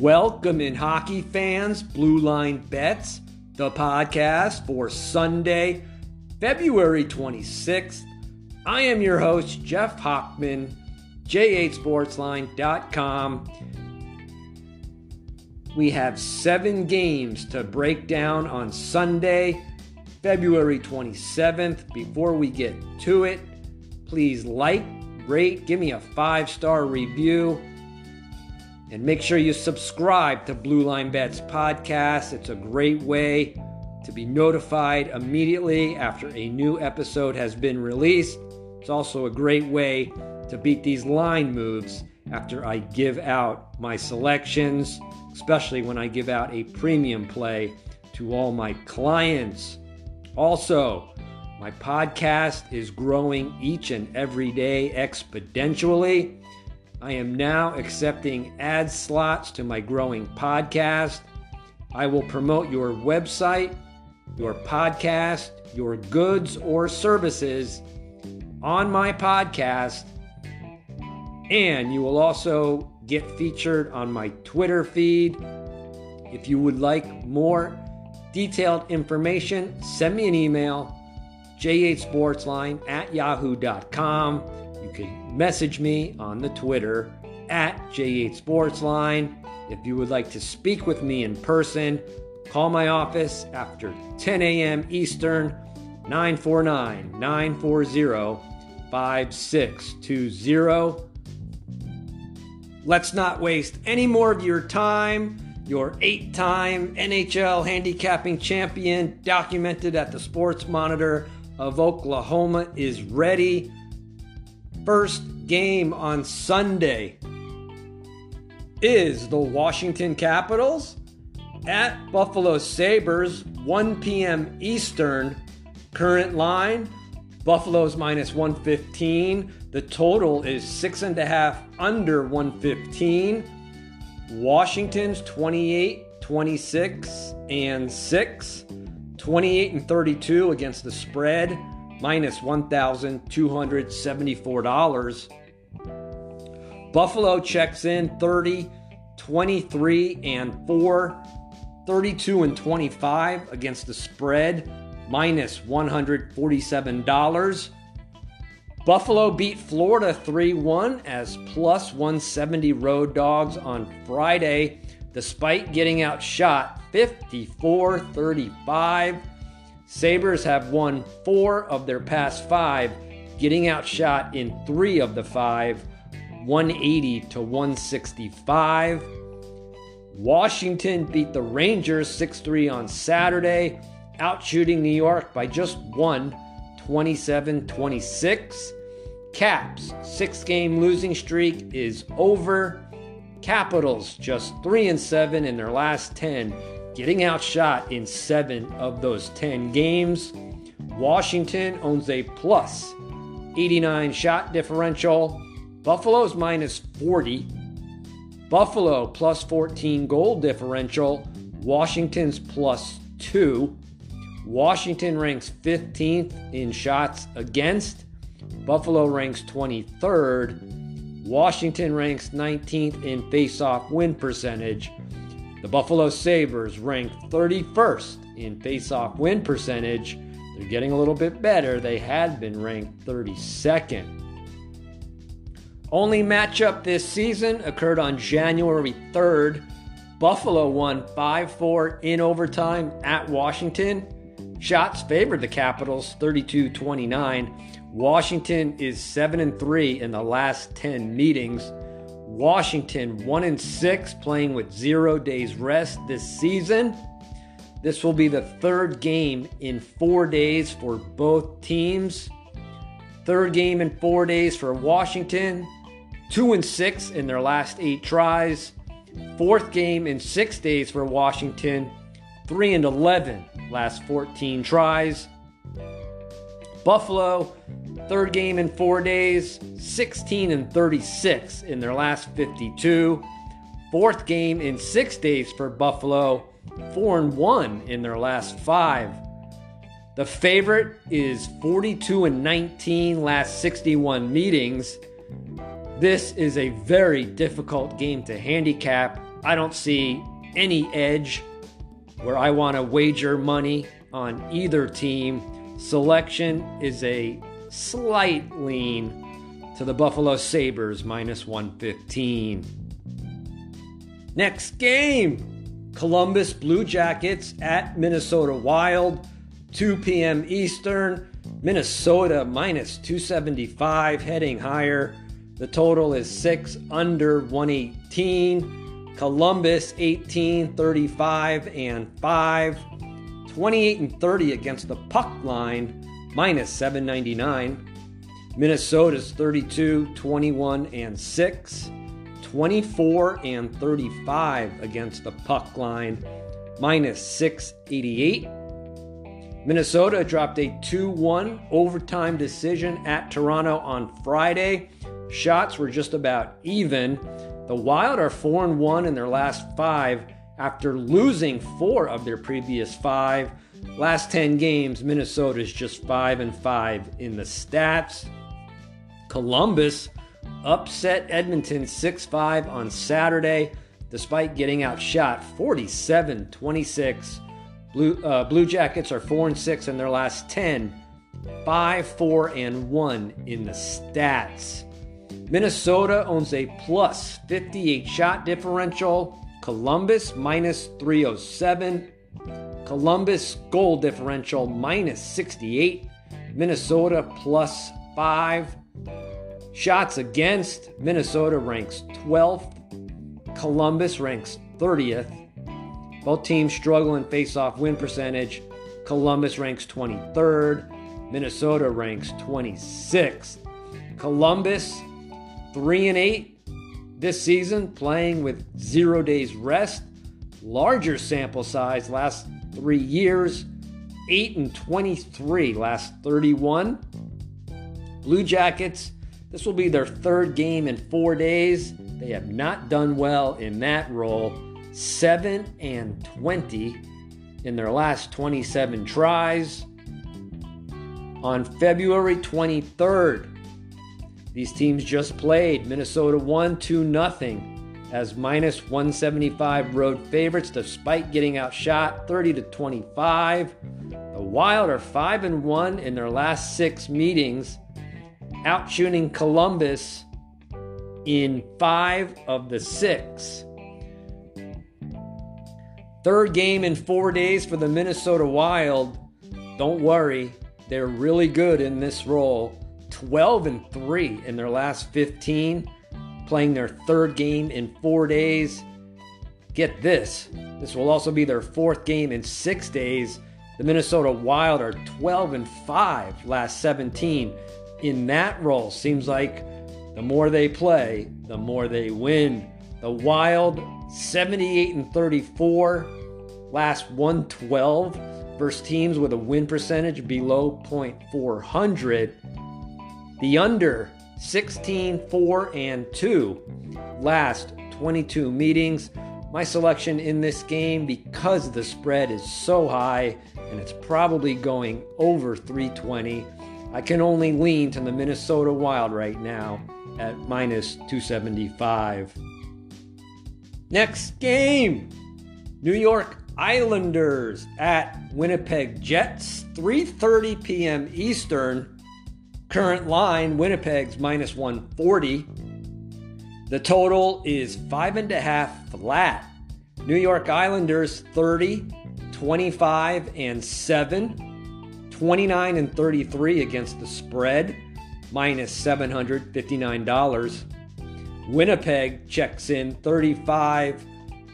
Welcome in hockey fans, Blue Line Bets, the podcast for Sunday, February 26th. I am your host, Jeff Hochman, jhsportsline.com. We have seven games to break down on Sunday, February 27th. Before we get to it, please like, rate, give me a five star review and make sure you subscribe to Blue Line Bets podcast. It's a great way to be notified immediately after a new episode has been released. It's also a great way to beat these line moves after I give out my selections, especially when I give out a premium play to all my clients. Also, my podcast is growing each and every day exponentially. I am now accepting ad slots to my growing podcast. I will promote your website, your podcast, your goods or services on my podcast, and you will also get featured on my Twitter feed. If you would like more detailed information, send me an email, jhsportsline at yahoo.com. You can message me on the Twitter at JHSportsline. If you would like to speak with me in person, call my office after 10 a.m. Eastern, 949 940 5620. Let's not waste any more of your time. Your eight time NHL handicapping champion, documented at the Sports Monitor of Oklahoma, is ready first game on Sunday is the Washington Capitals at Buffalo Sabres, 1 p.m. Eastern. Current line Buffalo's minus 115. The total is six and a half under 115. Washington's 28, 26, and 6. 28 and 32 against the spread minus $1,274. Buffalo checks in 30, 23, and 4, 32 and 25 against the spread, minus $147. Buffalo beat Florida 3 1 as plus 170 road dogs on Friday, despite getting outshot 54 35. Sabres have won four of their past five, getting outshot in three of the five, 180 to 165. Washington beat the Rangers 6 3 on Saturday, outshooting New York by just one, 27 26. Caps six game losing streak is over. Capitals just 3 and 7 in their last 10 getting outshot in seven of those 10 games. Washington owns a plus 89 shot differential. Buffalo's minus 40. Buffalo plus 14 goal differential. Washington's plus 2. Washington ranks 15th in shots against. Buffalo ranks 23rd. Washington ranks 19th in face-off win percentage. The Buffalo Sabres ranked 31st in faceoff win percentage. They're getting a little bit better. They had been ranked 32nd. Only matchup this season occurred on January 3rd. Buffalo won 5 4 in overtime at Washington. Shots favored the Capitals 32 29. Washington is 7 and 3 in the last 10 meetings. Washington 1 and 6 playing with 0 days rest this season. This will be the third game in 4 days for both teams. Third game in 4 days for Washington, 2 and 6 in their last 8 tries. Fourth game in 6 days for Washington, 3 and 11 last 14 tries. Buffalo Third game in four days, 16 and 36 in their last 52. Fourth game in six days for Buffalo, 4 and 1 in their last five. The favorite is 42 and 19 last 61 meetings. This is a very difficult game to handicap I don't see any edge where I want to wager money on either team. Selection is a slight lean to the Buffalo Sabres minus 115. Next game Columbus Blue Jackets at Minnesota Wild, 2 p.m. Eastern. Minnesota minus 275, heading higher. The total is 6 under 118. Columbus 18, 35, and 5. 28 and 30 against the puck line, minus 799. Minnesota's 32, 21, and 6. 24 and 35 against the puck line, minus 688. Minnesota dropped a 2 1 overtime decision at Toronto on Friday. Shots were just about even. The Wild are 4 1 in their last five after losing four of their previous five. Last 10 games, Minnesota is just 5 and 5 in the stats. Columbus upset Edmonton 6 5 on Saturday, despite getting outshot 47 26. Blue, uh, Blue Jackets are 4 and 6 in their last 10, 5 4 and 1 in the stats. Minnesota owns a plus 58 shot differential. Columbus minus 307. Columbus goal differential minus 68. Minnesota plus 5. Shots against, Minnesota ranks 12th. Columbus ranks 30th. Both teams struggle in face-off win percentage. Columbus ranks 23rd. Minnesota ranks 26th. Columbus 3 and 8 this season playing with 0 days rest. Larger sample size last 3 years. 8 and 23 last 31. Blue Jackets this will be their third game in 4 days. They have not done well in that role. 7 and 20 in their last 27 tries. On February 23rd, these teams just played. Minnesota won 2 0 as minus 175 road favorites despite getting outshot 30 to 25. The Wild are 5 and 1 in their last 6 meetings, outshooting Columbus in 5 of the 6. Third game in 4 days for the Minnesota Wild. Don't worry, they're really good in this role. 12 and 3 in their last 15, playing their third game in four days. Get this this will also be their fourth game in six days. The Minnesota Wild are 12 and 5 last 17. In that role, seems like the more they play, the more they win. The Wild 78 and 34 last 112 versus teams with a win percentage below .400. The under 16, 4, and 2 last 22 meetings. My selection in this game, because the spread is so high and it's probably going over 320, I can only lean to the Minnesota Wild right now at minus 275. Next game New York Islanders at Winnipeg Jets, 3:30 p.m. Eastern. Current line Winnipeg's minus 140. The total is five and a half flat. New York Islanders 30, 25, and 7, 29 and 33 against the spread, minus $759. Winnipeg checks in 35,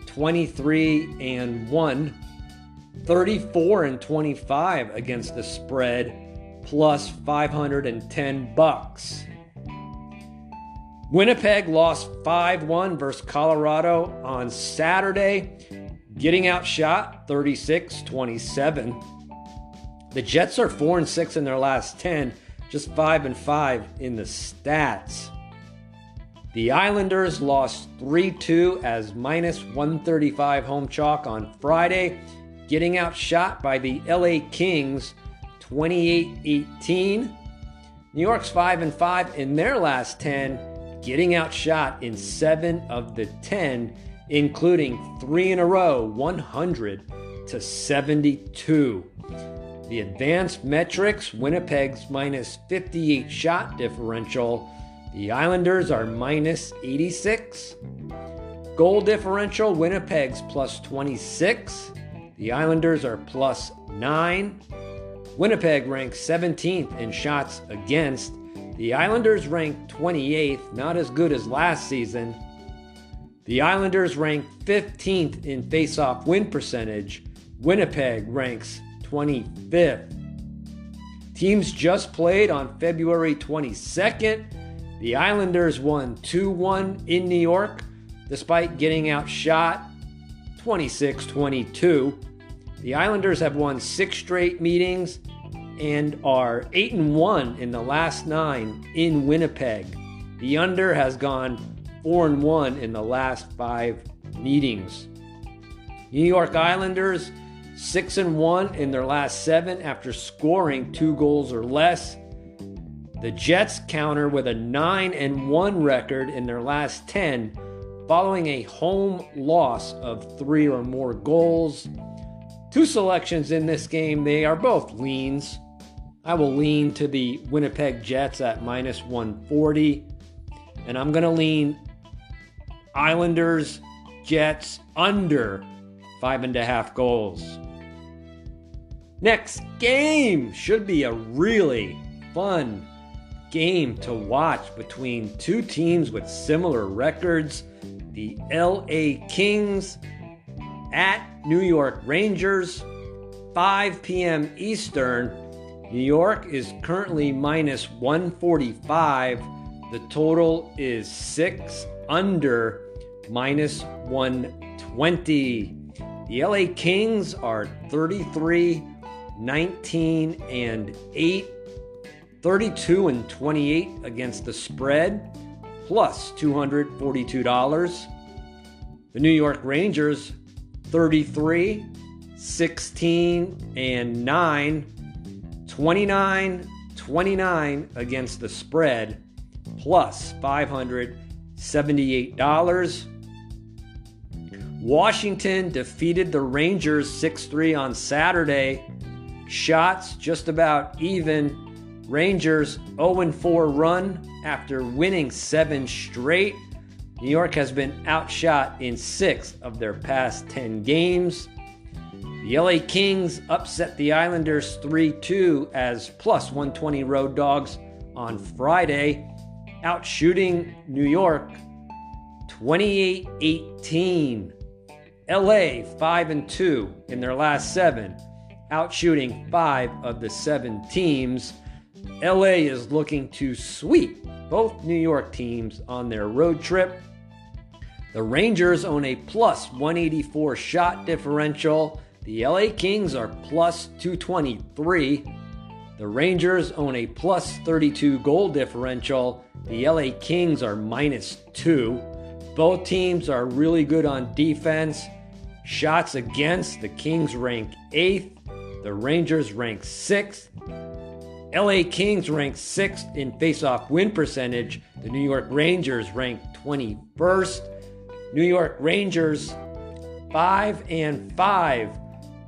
23, and 1, 34 and 25 against the spread, plus 510 bucks. Winnipeg lost 5-1 versus Colorado on Saturday, getting outshot 36-27. The Jets are 4 and 6 in their last 10, just 5 and 5 in the stats. The Islanders lost 3 2 as minus 135 home chalk on Friday, getting outshot by the LA Kings 28 18. New York's 5 and 5 in their last 10, getting outshot in 7 of the 10 including three in a row, 100 to 72. The advanced metrics Winnipeg's minus 58 shot differential. The Islanders are minus 86. Goal differential Winnipeg's plus 26. The Islanders are plus 9. Winnipeg ranks 17th in shots against. The Islanders rank 28th, not as good as last season. The Islanders rank 15th in face-off win percentage. Winnipeg ranks 25th. Teams just played on February 22nd. The Islanders won 2 1 in New York despite getting outshot 26 22. The Islanders have won six straight meetings and are 8 and 1 in the last nine in Winnipeg. The under has gone 4 and 1 in the last five meetings. New York Islanders 6 and 1 in their last 7 after scoring 2 goals or less. The Jets counter with a 9 and 1 record in their last 10 following a home loss of 3 or more goals. Two selections in this game, they are both leans. I will lean to the Winnipeg Jets at minus 140. And I'm going to lean Islanders, Jets under five and a half goals. Next game should be a really fun game to watch between two teams with similar records the LA Kings at New York Rangers, 5 p.m. Eastern. New York is currently minus 145. The total is 6 under minus 120. The LA Kings are 33 19 and 8, 32 and 28 against the spread, plus $242. The New York Rangers 33, 16 and 9, 29, 29 against the spread, plus $578. Washington defeated the Rangers 6 3 on Saturday Shots just about even. Rangers 0 4 run after winning seven straight. New York has been outshot in six of their past 10 games. The LA Kings upset the Islanders 3 2 as plus 120 road dogs on Friday, outshooting New York 28 18. LA 5 and 2 in their last seven outshooting five of the seven teams. LA is looking to sweep both New York teams on their road trip. The Rangers own a plus 184 shot differential. The LA Kings are plus 223. The Rangers own a plus 32 goal differential. The LA Kings are minus 2. Both teams are really good on defense. Shots against, the Kings rank 8th. The Rangers rank 6th. LA Kings ranked 6th in face-off win percentage. The New York Rangers ranked 21st. New York Rangers 5 and 5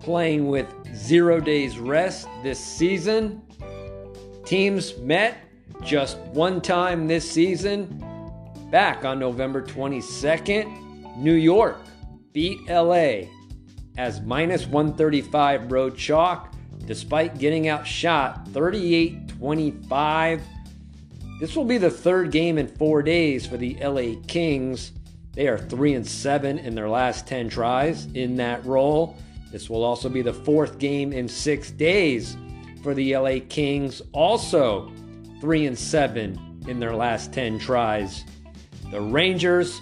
playing with 0 days rest this season. Teams met just one time this season back on November 22nd. New York beat LA as minus 135 road chalk despite getting outshot 38 25. This will be the third game in four days for the LA Kings. They are 3 and 7 in their last 10 tries in that role. This will also be the fourth game in six days for the LA Kings, also 3 and 7 in their last 10 tries. The Rangers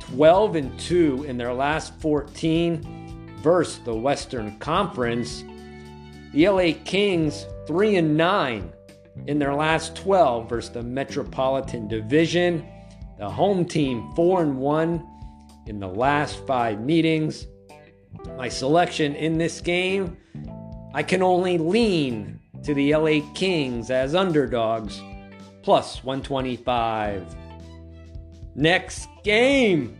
12 and 2 in their last 14 versus the Western Conference. The LA Kings 3 and 9 in their last 12 versus the Metropolitan Division. The home team 4 and 1 in the last 5 meetings. My selection in this game, I can only lean to the LA Kings as underdogs plus 125. Next game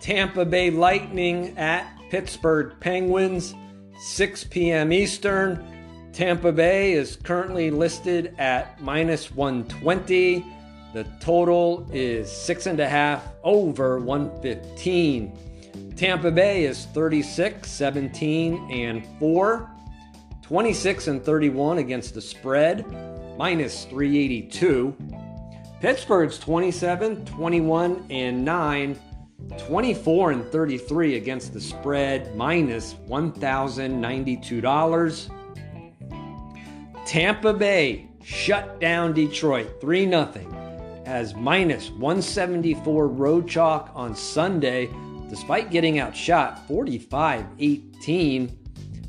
Tampa Bay Lightning at Pittsburgh Penguins, 6 p.m. Eastern. Tampa Bay is currently listed at minus 120. The total is six and a half over 115. Tampa Bay is 36, 17, and 4. 26 and 31 against the spread, minus 382. Pittsburgh's 27, 21, and 9. 24 and 33 against the spread, minus $1,092. Tampa Bay shut down Detroit 3 0 as minus 174 road chalk on Sunday, despite getting outshot 45 18.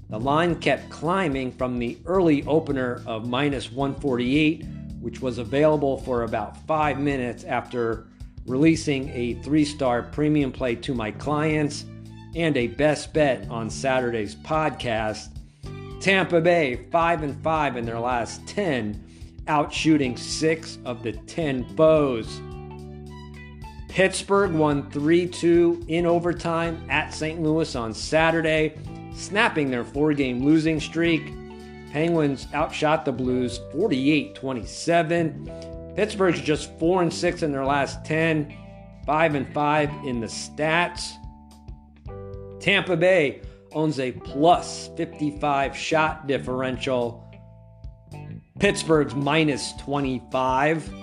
The line kept climbing from the early opener of minus 148, which was available for about five minutes after releasing a three star premium play to my clients and a best bet on Saturday's podcast. Tampa Bay 5 and 5 in their last 10, outshooting 6 of the 10 foes. Pittsburgh won 3 2 in overtime at St. Louis on Saturday, snapping their four game losing streak. Penguins outshot the Blues 48 27. Pittsburgh's just 4 and 6 in their last 10, 5 and 5 in the stats. Tampa Bay owns a plus 55 shot differential. Pittsburgh's minus 25.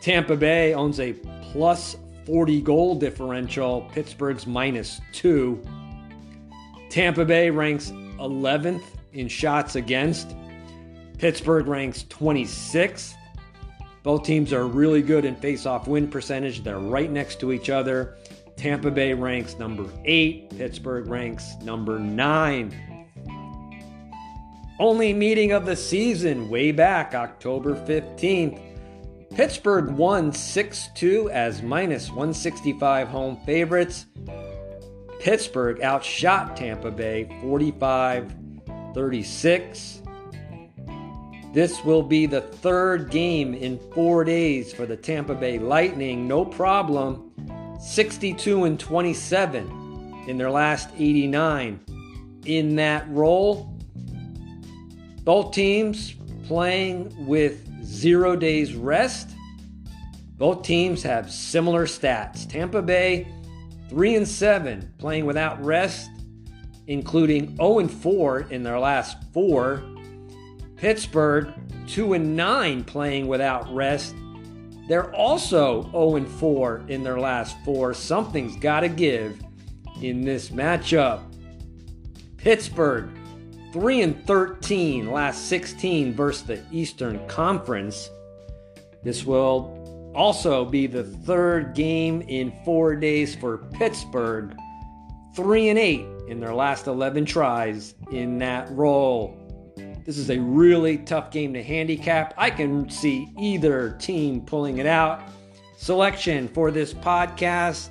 Tampa Bay owns a plus 40 goal differential. Pittsburgh's minus 2. Tampa Bay ranks 11th in shots against. Pittsburgh ranks 26th. Both teams are really good in face-off win percentage. They're right next to each other. Tampa Bay ranks number eight, Pittsburgh ranks number nine. Only meeting of the season way back October 15th. Pittsburgh won 6 2 as minus 165 home favorites. Pittsburgh outshot Tampa Bay 45 36. This will be the third game in four days for the Tampa Bay Lightning. No problem. 62 and 27 in their last 89 in that role. Both teams playing with zero days rest. Both teams have similar stats. Tampa Bay 3 and 7 playing without rest, including 0 and 4 in their last 4. Pittsburgh 2 and 9 playing without rest, they're also 0 and 4 in their last four. Something's got to give in this matchup. Pittsburgh 3 and 13 last 16 versus the Eastern Conference. This will also be the third game in 4 days for Pittsburgh. 3 and 8 in their last 11 tries in that role. This is a really tough game to handicap. I can see either team pulling it out. Selection for this podcast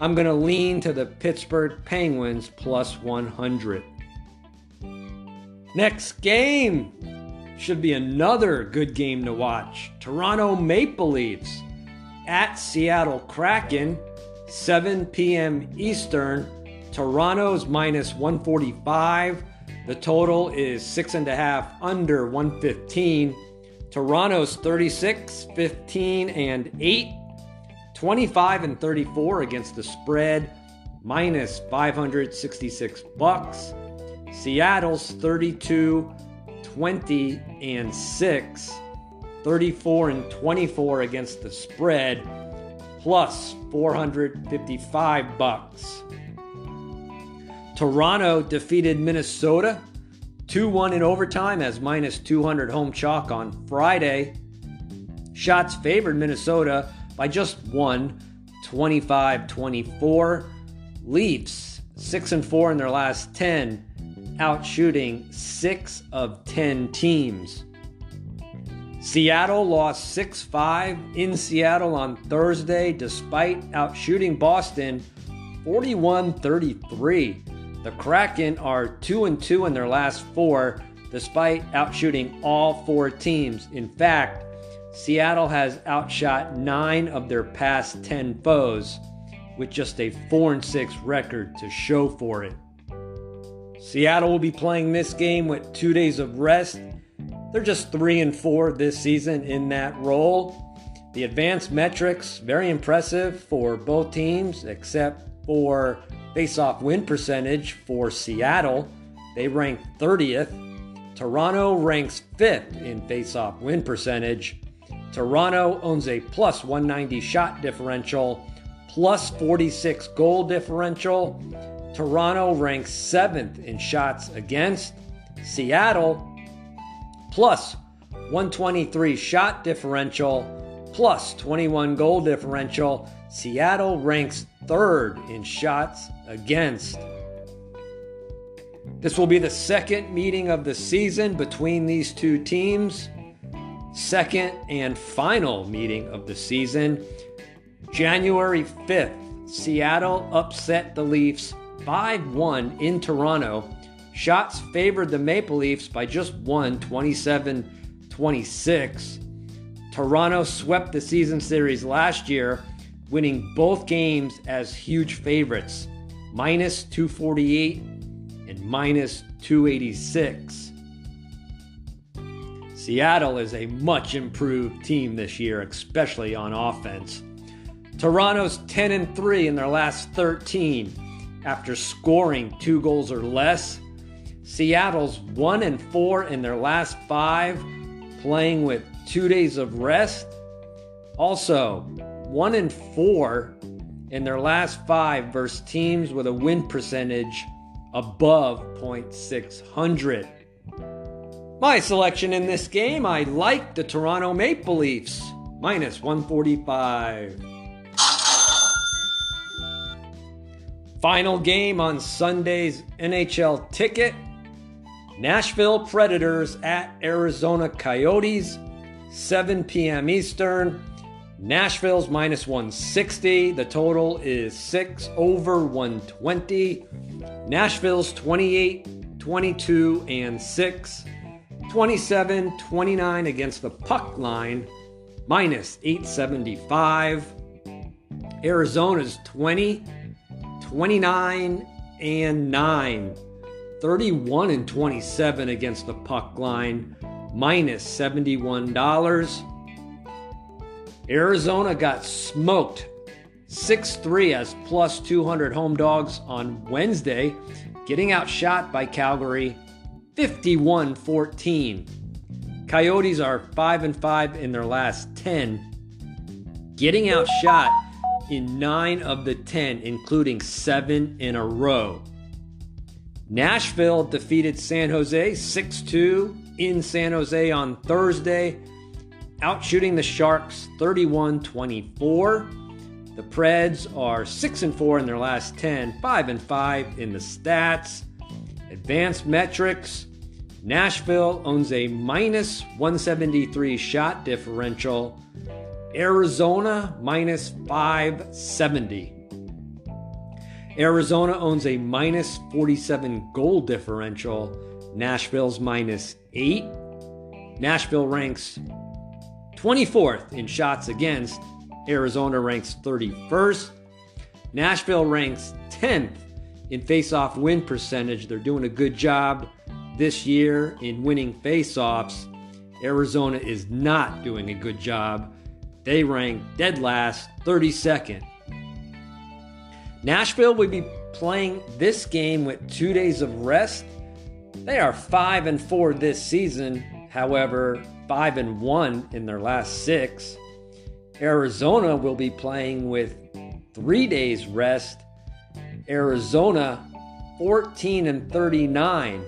I'm going to lean to the Pittsburgh Penguins plus 100. Next game should be another good game to watch. Toronto Maple Leafs at Seattle Kraken, 7 p.m. Eastern. Toronto's minus 145. The total is six and a half under 115. Toronto's 36, 15, and 8. 25 and 34 against the spread, minus 566 bucks. Seattle's 32, 20, and 6. 34 and 24 against the spread, plus 455 bucks. Toronto defeated Minnesota 2 1 in overtime as minus 200 home chalk on Friday. Shots favored Minnesota by just one, 25 24. Leafs 6 and 4 in their last 10, outshooting 6 of 10 teams. Seattle lost 6 5 in Seattle on Thursday despite outshooting Boston 41 33. The Kraken are 2 and 2 in their last 4 despite outshooting all four teams. In fact, Seattle has outshot 9 of their past 10 foes. with just a 4 and 6 record to show for it. Seattle will be playing this game with 2 days of rest. They're just 3 and 4 this season in that role. The advanced metrics very impressive for both teams except for face-off win percentage for Seattle. They rank 30th. Toronto ranks 5th in face-off win percentage. Toronto owns a plus 190 shot differential, plus 46 goal differential. Toronto ranks 7th in shots against. Seattle plus 123 shot differential, plus 21 goal differential. Seattle ranks 3rd in shots against. This will be the second meeting of the season between these two teams second and final meeting of the season. January 5th, Seattle upset the Leafs 5 1 in Toronto. Shots favored the Maple Leafs by just one, 27 26. Toronto swept the season series last year, winning both games as huge favorites, minus 248 and minus 286. Seattle is a much improved team this year, especially on offense. Toronto's 10 and 3 in their last 13 after scoring 2 goals or less. Seattle's 1 and 4 in their last 5 playing with 2 days of rest. Also, 1 and 4 in their last 5 versus teams with a win percentage above .600. My selection in this game, I like the Toronto Maple Leafs, minus 145. Final game on Sunday's NHL ticket Nashville Predators at Arizona Coyotes, 7 p.m. Eastern. Nashville's minus 160. The total is 6 over 120. Nashville's 28, 22, and 6. 27 29 against the puck line, minus 875. Arizona's 20, 29 and 9. 31 and 27 against the puck line, minus $71. Arizona got smoked 6 3 as plus 200 home dogs on Wednesday, getting outshot by Calgary 51 14. Coyotes are 5 and 5 in their last 10, getting outshot in 9 of the 10, including 7 in a row. Nashville defeated San Jose 6 2 in San Jose on Thursday, outshooting the Sharks 31 24. The Preds are 6 and 4 in their last 10, 5 and 5 in the stats. Advanced metrics Nashville owns a minus 173 shot differential. Arizona minus 570. Arizona owns a minus 47 goal differential. Nashville's minus 8. Nashville ranks 24th in shots against. Arizona ranks 31st. Nashville ranks 10th in face-off win percentage. They're doing a good job this year in winning face-offs. Arizona is not doing a good job. They rank dead last, 32nd. Nashville will be playing this game with 2 days of rest. They are 5 and 4 this season, however, 5 and 1 in their last 6. Arizona will be playing with 3 days rest Arizona 14 and 39,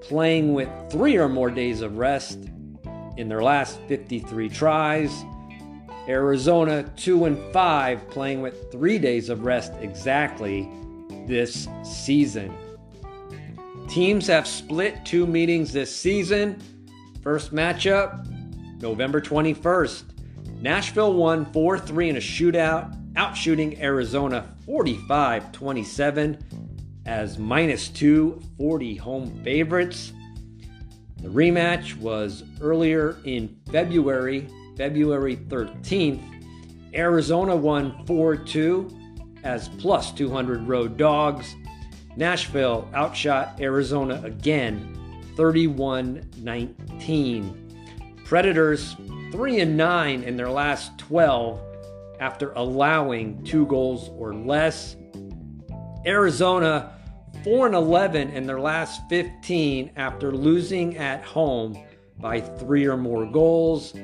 playing with three or more days of rest in their last 53 tries. Arizona 2 and 5, playing with three days of rest exactly this season. Teams have split two meetings this season. First matchup, November 21st. Nashville won 4 3 in a shootout outshooting Arizona 45 27 as minus 240 home favorites. The rematch was earlier in February, February 13th. Arizona won 4 2. as plus 200 road dogs. Nashville outshot Arizona again, 31 19. Predators 3 and 9 in their last 12 after allowing two goals or less. Arizona 4 and 11 in their last 15 after losing at home by 3 or more goals.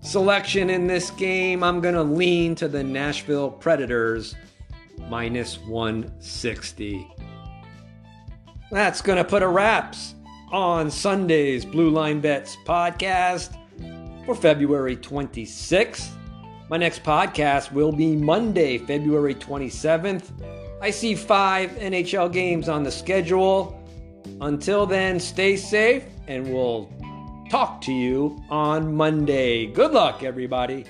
Selection in this game, I'm going to lean to the Nashville Predators minus 160. That's going to put a wraps on Sunday's Blue Line Bets podcast for February 26th. My next podcast will be Monday, February 27th. I see five NHL games on the schedule. Until then, stay safe and we'll talk to you on Monday. Good luck, everybody.